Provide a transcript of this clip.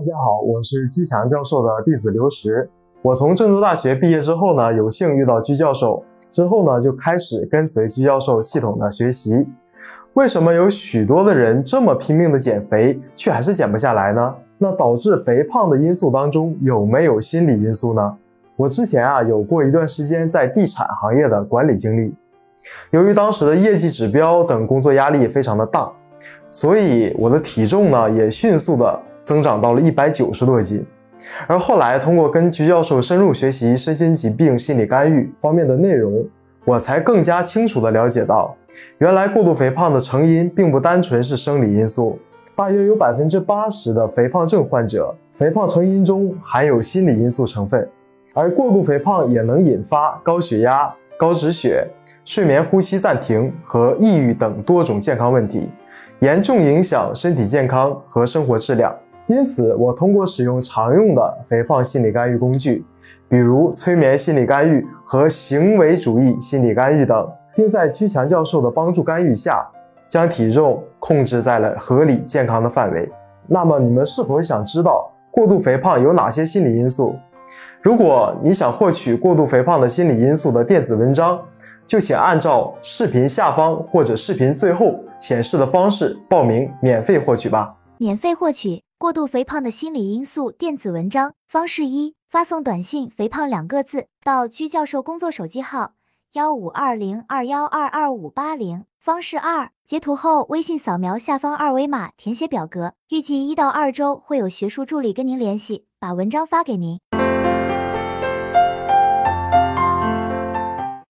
大家好，我是居强教授的弟子刘石。我从郑州大学毕业之后呢，有幸遇到居教授，之后呢就开始跟随居教授系统的学习。为什么有许多的人这么拼命的减肥，却还是减不下来呢？那导致肥胖的因素当中有没有心理因素呢？我之前啊有过一段时间在地产行业的管理经历，由于当时的业绩指标等工作压力非常的大，所以我的体重呢也迅速的增长到了一百九十多斤。而后来通过跟徐教授深入学习身心疾病心理干预方面的内容。我才更加清楚地了解到，原来过度肥胖的成因并不单纯是生理因素，大约有百分之八十的肥胖症患者，肥胖成因中含有心理因素成分，而过度肥胖也能引发高血压、高脂血、睡眠呼吸暂停和抑郁等多种健康问题，严重影响身体健康和生活质量。因此，我通过使用常用的肥胖心理干预工具。比如催眠心理干预和行为主义心理干预等，并在居强教授的帮助干预下，将体重控制在了合理健康的范围。那么你们是否想知道过度肥胖有哪些心理因素？如果你想获取过度肥胖的心理因素的电子文章，就请按照视频下方或者视频最后显示的方式报名免费获取吧。免费获取过度肥胖的心理因素电子文章方式一。发送短信“肥胖”两个字到居教授工作手机号幺五二零二幺二二五八零。方式二：截图后微信扫描下方二维码填写表格，预计一到二周会有学术助理跟您联系，把文章发给您。